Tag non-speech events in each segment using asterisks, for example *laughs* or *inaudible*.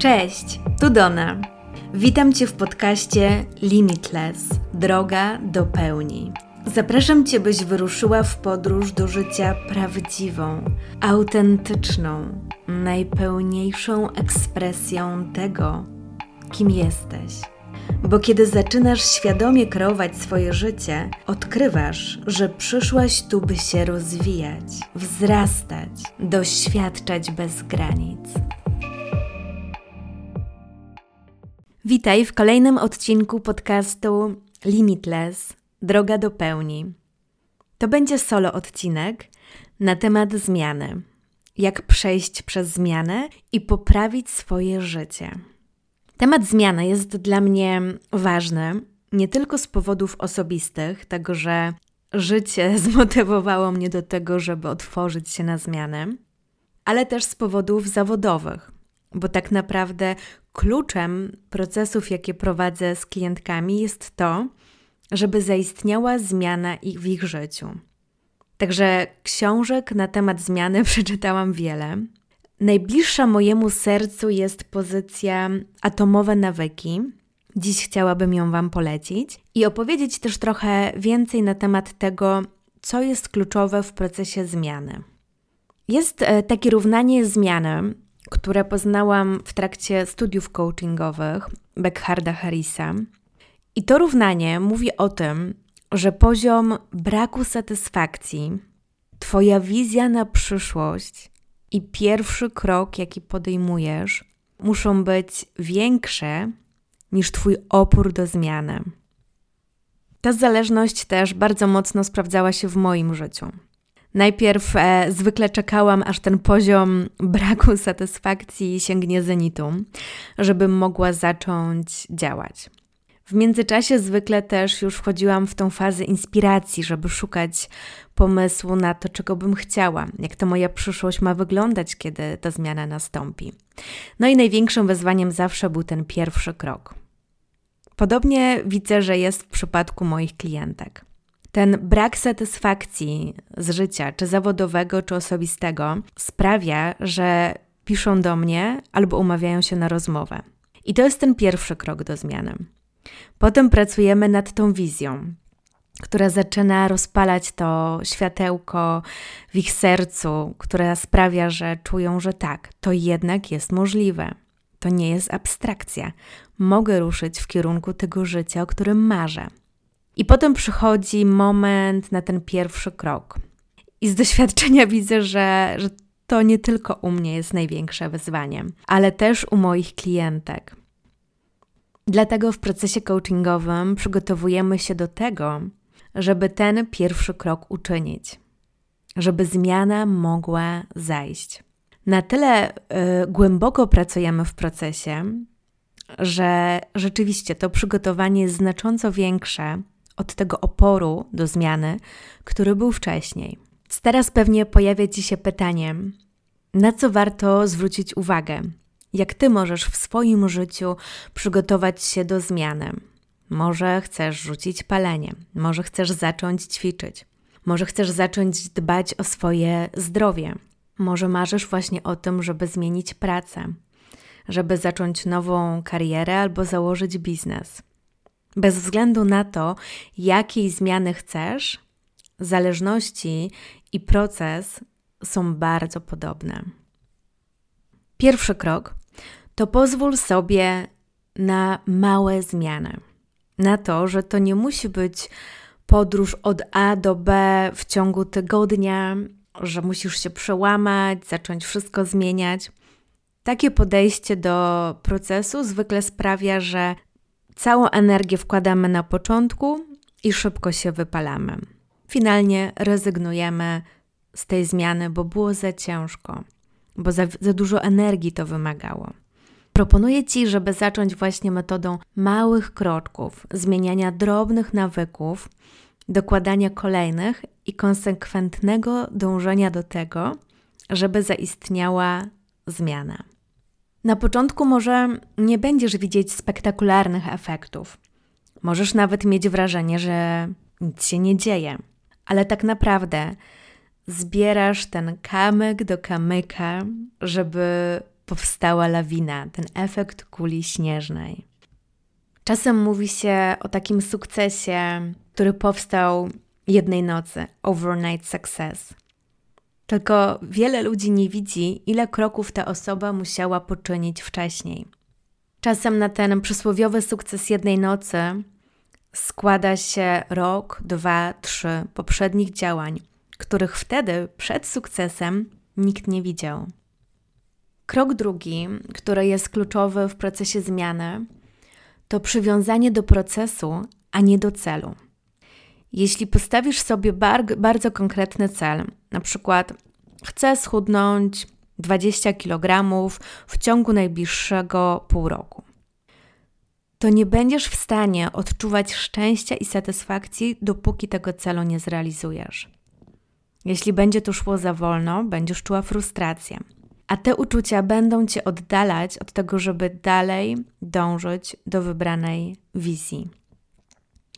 Cześć, tu Dona. Witam Cię w podcaście Limitless Droga do pełni. Zapraszam Cię, byś wyruszyła w podróż do życia prawdziwą, autentyczną, najpełniejszą ekspresją tego, kim jesteś. Bo kiedy zaczynasz świadomie kreować swoje życie, odkrywasz, że przyszłaś tu, by się rozwijać, wzrastać, doświadczać bez granic. Witaj w kolejnym odcinku podcastu Limitless Droga do pełni. To będzie solo odcinek na temat zmiany. Jak przejść przez zmianę i poprawić swoje życie. Temat zmiany jest dla mnie ważny nie tylko z powodów osobistych, tego, że życie *laughs* zmotywowało mnie do tego, żeby otworzyć się na zmianę, ale też z powodów zawodowych, bo tak naprawdę kluczem procesów, jakie prowadzę z klientkami, jest to, żeby zaistniała zmiana w ich życiu. Także książek na temat zmiany *laughs* przeczytałam wiele. Najbliższa mojemu sercu jest pozycja Atomowe nawyki. Dziś chciałabym ją Wam polecić i opowiedzieć też trochę więcej na temat tego, co jest kluczowe w procesie zmiany. Jest e, takie równanie zmiany, które poznałam w trakcie studiów coachingowych Beckharda Harrisa. I to równanie mówi o tym, że poziom braku satysfakcji, Twoja wizja na przyszłość i pierwszy krok, jaki podejmujesz, muszą być większe niż Twój opór do zmiany. Ta zależność też bardzo mocno sprawdzała się w moim życiu. Najpierw e, zwykle czekałam, aż ten poziom *laughs* braku satysfakcji sięgnie zenitu, żebym mogła zacząć działać. W międzyczasie zwykle też już wchodziłam w tą fazę inspiracji, żeby szukać pomysłu na to, czego bym chciała, jak to moja przyszłość ma wyglądać, kiedy ta zmiana nastąpi. No i największym wyzwaniem zawsze był ten pierwszy krok. Podobnie widzę, że jest w przypadku moich klientek. Ten brak satysfakcji z życia, czy zawodowego, czy osobistego, sprawia, że piszą do mnie albo umawiają się na rozmowę. I to jest ten pierwszy krok do zmiany. Potem pracujemy nad tą wizją, która zaczyna rozpalać to światełko w ich sercu, która sprawia, że czują, że tak, to jednak jest możliwe. To nie jest abstrakcja. Mogę ruszyć w kierunku tego życia, o którym marzę. I potem przychodzi moment na ten pierwszy krok. I z doświadczenia *laughs* widzę, że, że to nie tylko u mnie jest największe wyzwanie, ale też u moich klientek. Dlatego w procesie coachingowym przygotowujemy się do tego, żeby ten pierwszy krok uczynić, żeby zmiana mogła zajść. Na tyle y, głęboko pracujemy w procesie, że rzeczywiście to przygotowanie jest znacząco większe od tego oporu do zmiany, który był wcześniej. Teraz pewnie pojawia Ci się pytanie, na co warto zwrócić uwagę, jak ty możesz w swoim życiu przygotować się do zmiany. Może chcesz rzucić palenie, może chcesz zacząć ćwiczyć, może chcesz zacząć dbać o swoje zdrowie, może marzysz właśnie o tym, żeby zmienić pracę, żeby zacząć nową karierę albo założyć biznes. Bez względu na to, jakiej zmiany chcesz, zależności i proces są bardzo podobne. Pierwszy krok to pozwól sobie na małe zmiany. Na to, że to nie musi być podróż od A do B w ciągu tygodnia, że musisz się przełamać, zacząć wszystko zmieniać. Takie podejście do procesu zwykle sprawia, że całą energię wkładamy na początku i szybko się wypalamy. Finalnie rezygnujemy z tej zmiany, bo było za ciężko, bo za, za dużo energii to wymagało. Proponuję Ci, żeby zacząć właśnie metodą małych kroczków, zmieniania drobnych nawyków, dokładania kolejnych i konsekwentnego dążenia do tego, żeby zaistniała zmiana. Na początku może nie będziesz widzieć spektakularnych efektów. Możesz nawet mieć wrażenie, że nic się nie dzieje, ale tak naprawdę zbierasz ten kamyk do kamyka, żeby powstała lawina, ten efekt kuli śnieżnej. Czasem mówi się o takim sukcesie, który powstał jednej nocy overnight success. Tylko wiele ludzi nie widzi, ile kroków ta osoba musiała poczynić wcześniej. Czasem na ten przysłowiowy sukces jednej nocy składa się rok, dwa, trzy poprzednich działań, których wtedy przed sukcesem nikt nie widział. Krok drugi, który jest kluczowy w procesie zmiany, to przywiązanie do procesu, a nie do celu. Jeśli postawisz sobie bar- bardzo konkretny cel, na przykład chcę schudnąć 20 kg w ciągu najbliższego pół roku, to nie będziesz w stanie odczuwać szczęścia i satysfakcji, dopóki tego celu nie zrealizujesz. Jeśli będzie to szło za wolno, będziesz czuła frustrację. A te uczucia będą cię oddalać od tego, żeby dalej dążyć do wybranej wizji.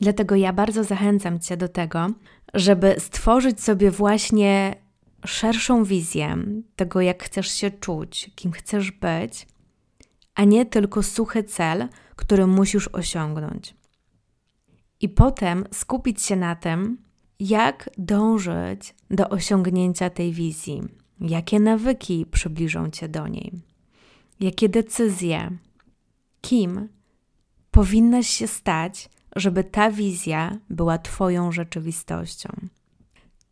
Dlatego ja bardzo zachęcam Cię do tego, żeby stworzyć sobie właśnie szerszą wizję tego, jak chcesz się czuć, kim chcesz być, a nie tylko suchy cel, który musisz osiągnąć. I potem skupić się na tym, jak dążyć do osiągnięcia tej wizji, jakie nawyki przybliżą cię do niej, jakie decyzje, kim powinnaś się stać, żeby ta wizja była Twoją rzeczywistością.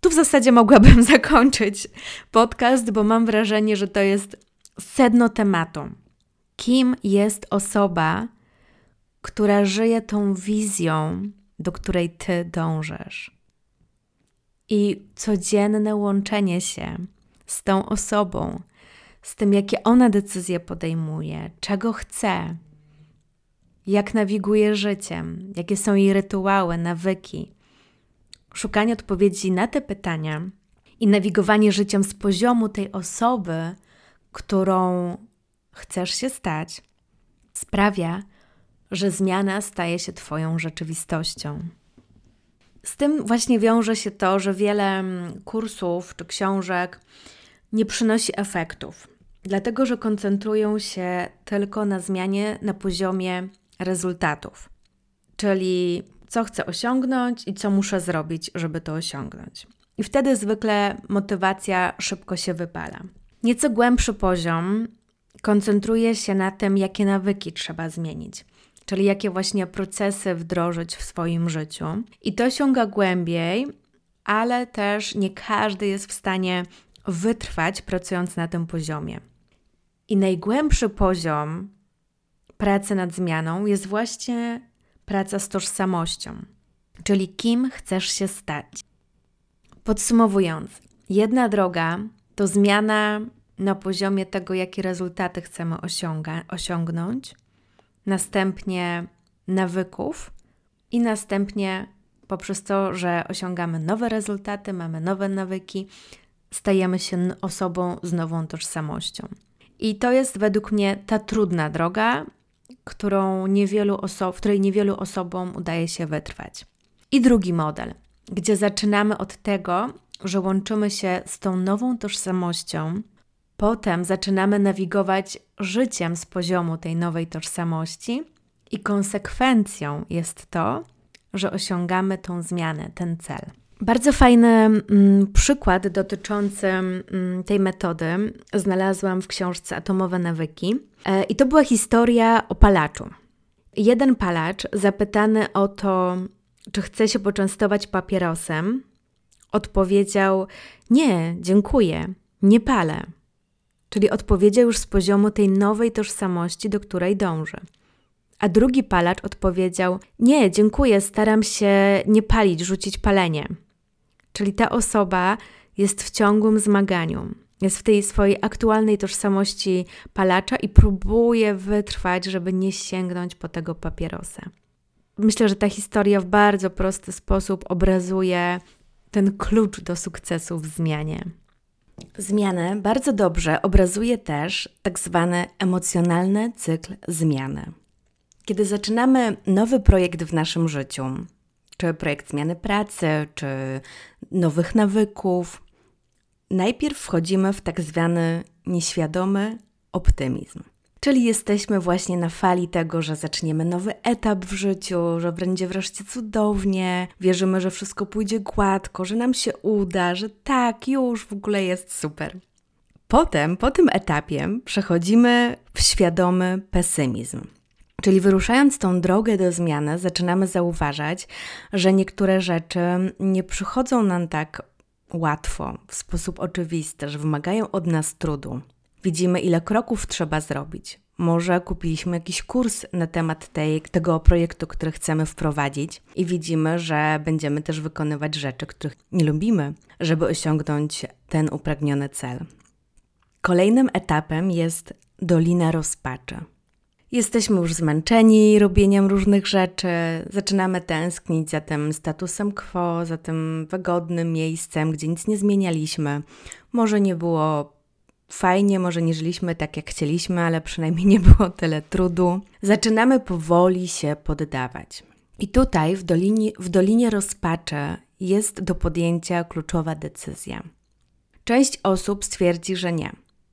Tu w zasadzie mogłabym *laughs* zakończyć podcast, bo mam wrażenie, że to jest sedno tematu. Kim jest osoba, która żyje tą wizją, do której Ty dążysz? I codzienne łączenie się z tą osobą, z tym, jakie ona decyzje podejmuje, czego chce, jak nawiguje życiem, jakie są jej rytuały, nawyki. Szukanie odpowiedzi na te pytania i nawigowanie życiem z poziomu tej osoby, którą chcesz się stać, sprawia, że zmiana staje się Twoją rzeczywistością. Z tym właśnie wiąże się to, że wiele mm, kursów czy książek nie przynosi efektów, dlatego że koncentrują się tylko na zmianie na poziomie rezultatów, czyli co chcę osiągnąć i co muszę zrobić, żeby to osiągnąć. I wtedy zwykle motywacja szybko się wypala. Nieco głębszy poziom koncentruje się na tym, jakie nawyki trzeba zmienić, czyli jakie właśnie procesy wdrożyć w swoim życiu. I to sięga głębiej, ale też nie każdy jest w stanie wytrwać pracując na tym poziomie. I najgłębszy poziom pracy nad zmianą jest właśnie praca z tożsamością, czyli kim chcesz się stać. Podsumowując, jedna droga to zmiana na poziomie tego, jakie rezultaty chcemy osiąga- osiągnąć, następnie nawyków i następnie poprzez to, że osiągamy nowe rezultaty, mamy nowe nawyki, stajemy się osobą z nową tożsamością. I to jest według mnie ta trudna droga, którą niewielu oso- w której niewielu osobom udaje się wytrwać. I drugi model, gdzie zaczynamy od tego, że łączymy się z tą nową tożsamością, potem zaczynamy nawigować życiem z poziomu tej nowej tożsamości, i konsekwencją jest to, że osiągamy tą zmianę, ten cel. Bardzo fajny mm, przykład dotyczący mm, tej metody znalazłam w książce Atomowe nawyki. E, I to była historia o palaczu. Jeden palacz, zapytany o to, czy chce się poczęstować papierosem, odpowiedział: Nie, dziękuję, nie palę. Czyli odpowiedział już z poziomu tej nowej tożsamości, do której dąży. A drugi palacz odpowiedział: Nie, dziękuję, staram się nie palić, rzucić palenie. Czyli ta osoba jest w ciągłym zmaganiu, jest w tej swojej aktualnej tożsamości palacza i próbuje wytrwać, żeby nie sięgnąć po tego papierosa. Myślę, że ta historia w bardzo prosty sposób obrazuje ten klucz do sukcesu w zmianie. Zmianę bardzo dobrze obrazuje też tak zwany emocjonalny cykl zmiany. Kiedy zaczynamy nowy projekt w naszym życiu, czy projekt zmiany pracy, czy nowych nawyków, najpierw wchodzimy w tak zwany nieświadomy optymizm. Czyli jesteśmy właśnie na fali tego, że zaczniemy nowy etap w życiu, że będzie wreszcie cudownie, wierzymy, że wszystko pójdzie gładko, że nam się uda, że tak, już w ogóle jest super. Potem, po tym etapie, przechodzimy w świadomy pesymizm. Czyli wyruszając tą drogę do zmiany, zaczynamy zauważać, że niektóre rzeczy nie przychodzą nam tak łatwo, w sposób oczywisty, że wymagają od nas trudu. Widzimy, ile kroków trzeba zrobić. Może kupiliśmy jakiś kurs na temat tej, tego projektu, który chcemy wprowadzić, i widzimy, że będziemy też wykonywać rzeczy, których nie lubimy, żeby osiągnąć ten upragniony cel. Kolejnym etapem jest dolina rozpaczy. Jesteśmy już zmęczeni robieniem różnych rzeczy, zaczynamy tęsknić za tym statusem quo, za tym wygodnym miejscem, gdzie nic nie zmienialiśmy. Może nie było fajnie, może nie żyliśmy tak jak chcieliśmy, ale przynajmniej nie było tyle trudu. Zaczynamy powoli się poddawać. I tutaj w w dolinie rozpaczy jest do podjęcia kluczowa decyzja. Część osób stwierdzi, że nie.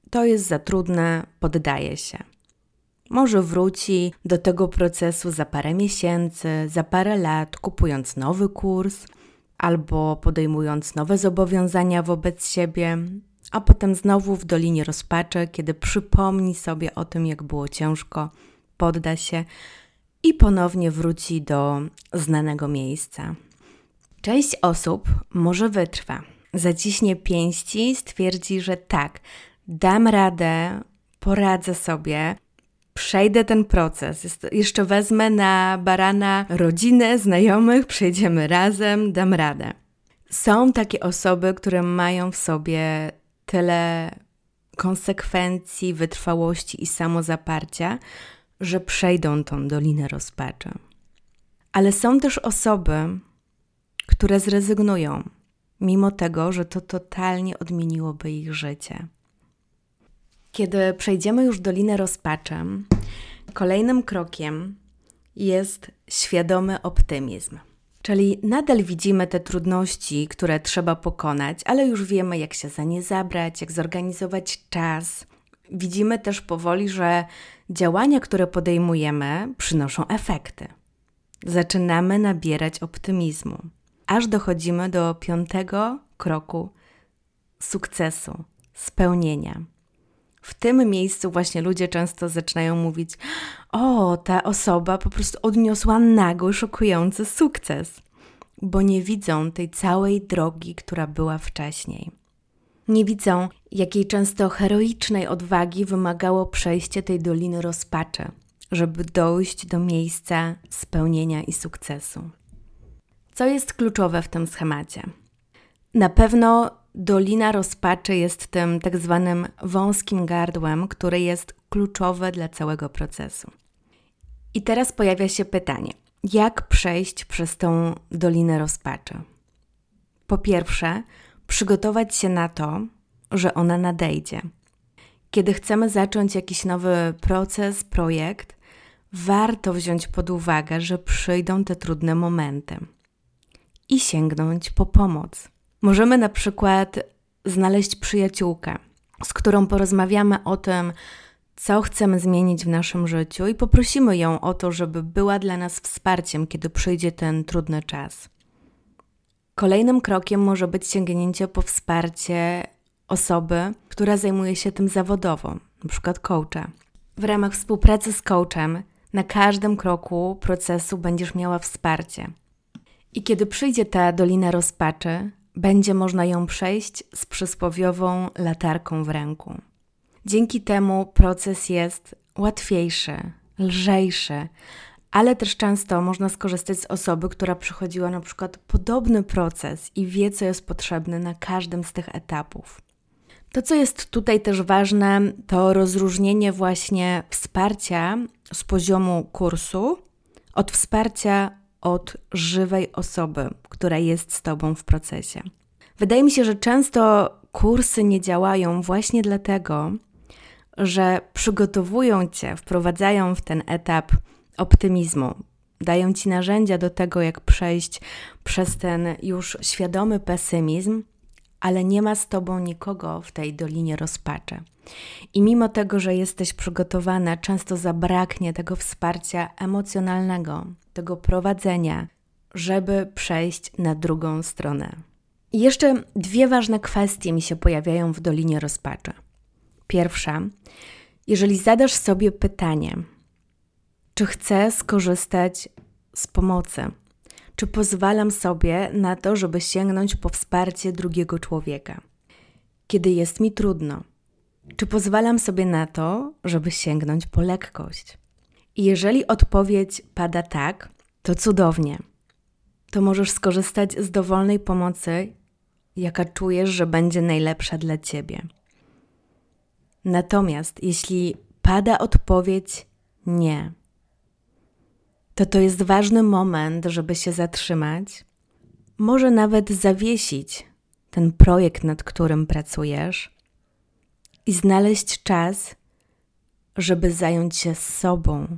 To jest za trudne, poddaje się. Może wróci do tego procesu za parę miesięcy, za parę lat, kupując nowy kurs albo podejmując nowe zobowiązania wobec siebie, a potem znowu w dolinie rozpaczy, kiedy przypomni sobie o tym, jak było ciężko, podda się i ponownie wróci do znanego miejsca. Część osób może wytrwa, zaciśnie pięści, stwierdzi, że tak, dam radę, poradzę sobie, przejdę ten proces. jeszcze wezmę na barana rodzinę, znajomych, przejdziemy razem, dam radę. Są takie osoby, które mają w sobie tyle konsekwencji, wytrwałości i samozaparcia, że przejdą tą dolinę rozpaczy. Ale są też osoby, które zrezygnują, mimo tego, że to totalnie odmieniłoby ich życie. Kiedy przejdziemy już dolinę rozpaczy, kolejnym krokiem jest świadomy optymizm. Czyli nadal widzimy te trudności, które trzeba pokonać, ale już wiemy, jak się za nie zabrać, jak zorganizować czas. Widzimy też powoli, że działania, które podejmujemy, przynoszą efekty. Zaczynamy nabierać optymizmu, aż dochodzimy do piątego kroku sukcesu, spełnienia. W tym miejscu właśnie ludzie często zaczynają mówić: O, ta osoba po prostu odniosła nagły, szokujący sukces, bo nie widzą tej całej drogi, która była wcześniej. Nie widzą, jakiej często heroicznej odwagi wymagało przejście tej doliny rozpaczy, żeby dojść do miejsca spełnienia i sukcesu. Co jest kluczowe w tym schemacie? Na pewno Dolina Rozpaczy jest tym tak zwanym wąskim gardłem, które jest kluczowe dla całego procesu. I teraz pojawia się pytanie: jak przejść przez tą Dolinę Rozpaczy? Po pierwsze, przygotować się na to, że ona nadejdzie. Kiedy chcemy zacząć jakiś nowy proces, projekt, warto wziąć pod uwagę, że przyjdą te trudne momenty i sięgnąć po pomoc Możemy na przykład znaleźć przyjaciółkę, z którą porozmawiamy o tym, co chcemy zmienić w naszym życiu i poprosimy ją o to, żeby była dla nas wsparciem, kiedy przyjdzie ten trudny czas. Kolejnym krokiem może być sięgnięcie po wsparcie osoby, która zajmuje się tym zawodowo, np. coacha. W ramach współpracy z coachem na każdym kroku procesu będziesz miała wsparcie. I kiedy przyjdzie ta dolina rozpaczy, będzie można ją przejść z przysłowiową latarką w ręku. Dzięki temu proces jest łatwiejszy, lżejszy, ale też często można skorzystać z osoby, która przechodziła na przykład podobny proces i wie, co jest potrzebne na każdym z tych etapów. To, co jest tutaj też ważne, to rozróżnienie właśnie wsparcia z poziomu kursu od wsparcia od żywej osoby, która jest z Tobą w procesie. Wydaje mi się, że często kursy nie działają właśnie dlatego, że przygotowują Cię, wprowadzają w ten etap optymizmu, dają Ci narzędzia do tego, jak przejść przez ten już świadomy pesymizm, ale nie ma z Tobą nikogo w tej dolinie rozpaczy. I mimo tego, że jesteś przygotowana, często zabraknie tego wsparcia emocjonalnego, tego prowadzenia, żeby przejść na drugą stronę. I jeszcze dwie ważne kwestie mi się pojawiają w Dolinie Rozpaczy. Pierwsza, jeżeli zadasz sobie pytanie, czy chcę skorzystać z pomocy, czy pozwalam sobie na to, żeby sięgnąć po wsparcie drugiego człowieka, kiedy jest mi trudno, czy pozwalam sobie na to, żeby sięgnąć po lekkość. I jeżeli odpowiedź pada tak, to cudownie. To możesz skorzystać z dowolnej pomocy, jaka czujesz, że będzie najlepsza dla ciebie. Natomiast jeśli pada odpowiedź nie, to to jest ważny moment, żeby się zatrzymać, może nawet zawiesić ten projekt, nad którym pracujesz i znaleźć czas, żeby zająć się sobą,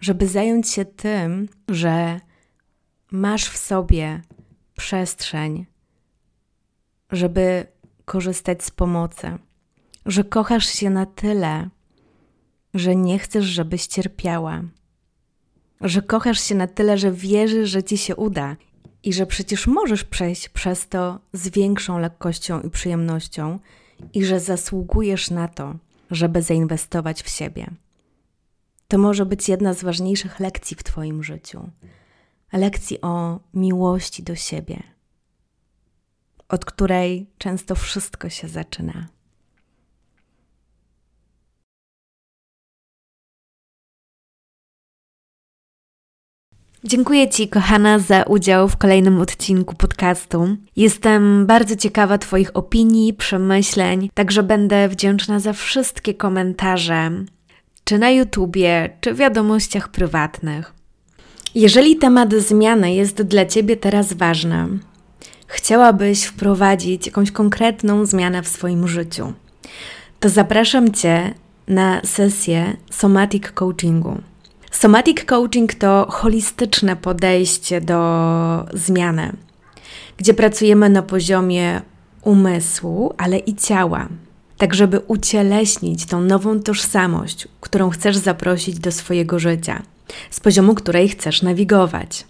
żeby zająć się tym, że masz w sobie przestrzeń, żeby korzystać z pomocy. Że kochasz się na tyle, że nie chcesz, żebyś cierpiała, że kochasz się na tyle, że wierzysz, że ci się uda i że przecież możesz przejść przez to z większą lekkością i przyjemnością i że zasługujesz na to, żeby zainwestować w siebie. To może być jedna z ważniejszych lekcji w Twoim życiu lekcji o miłości do siebie, od której często wszystko się zaczyna. Dziękuję Ci, kochana, za udział w kolejnym odcinku podcastu. Jestem bardzo ciekawa Twoich opinii, przemyśleń, także będę wdzięczna za wszystkie komentarze, czy na YouTubie, czy w wiadomościach prywatnych. Jeżeli temat zmiany jest dla Ciebie teraz ważny, chciałabyś wprowadzić jakąś konkretną zmianę w swoim życiu, to zapraszam Cię na sesję somatic coachingu. Somatic coaching to holistyczne podejście do zmiany, gdzie pracujemy na poziomie umysłu, ale i ciała, tak żeby ucieleśnić tą nową tożsamość, którą chcesz zaprosić do swojego życia, z poziomu której chcesz nawigować.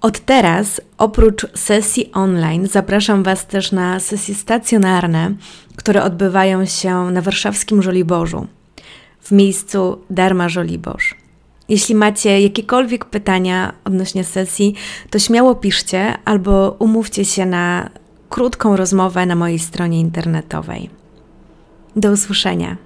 Od teraz, oprócz sesji online, zapraszam Was też na sesje stacjonarne, które odbywają się na warszawskim Żoliborzu w miejscu Darma Żoliborz. Jeśli macie jakiekolwiek pytania odnośnie sesji, to śmiało piszcie albo umówcie się na krótką rozmowę na mojej stronie internetowej. Do usłyszenia.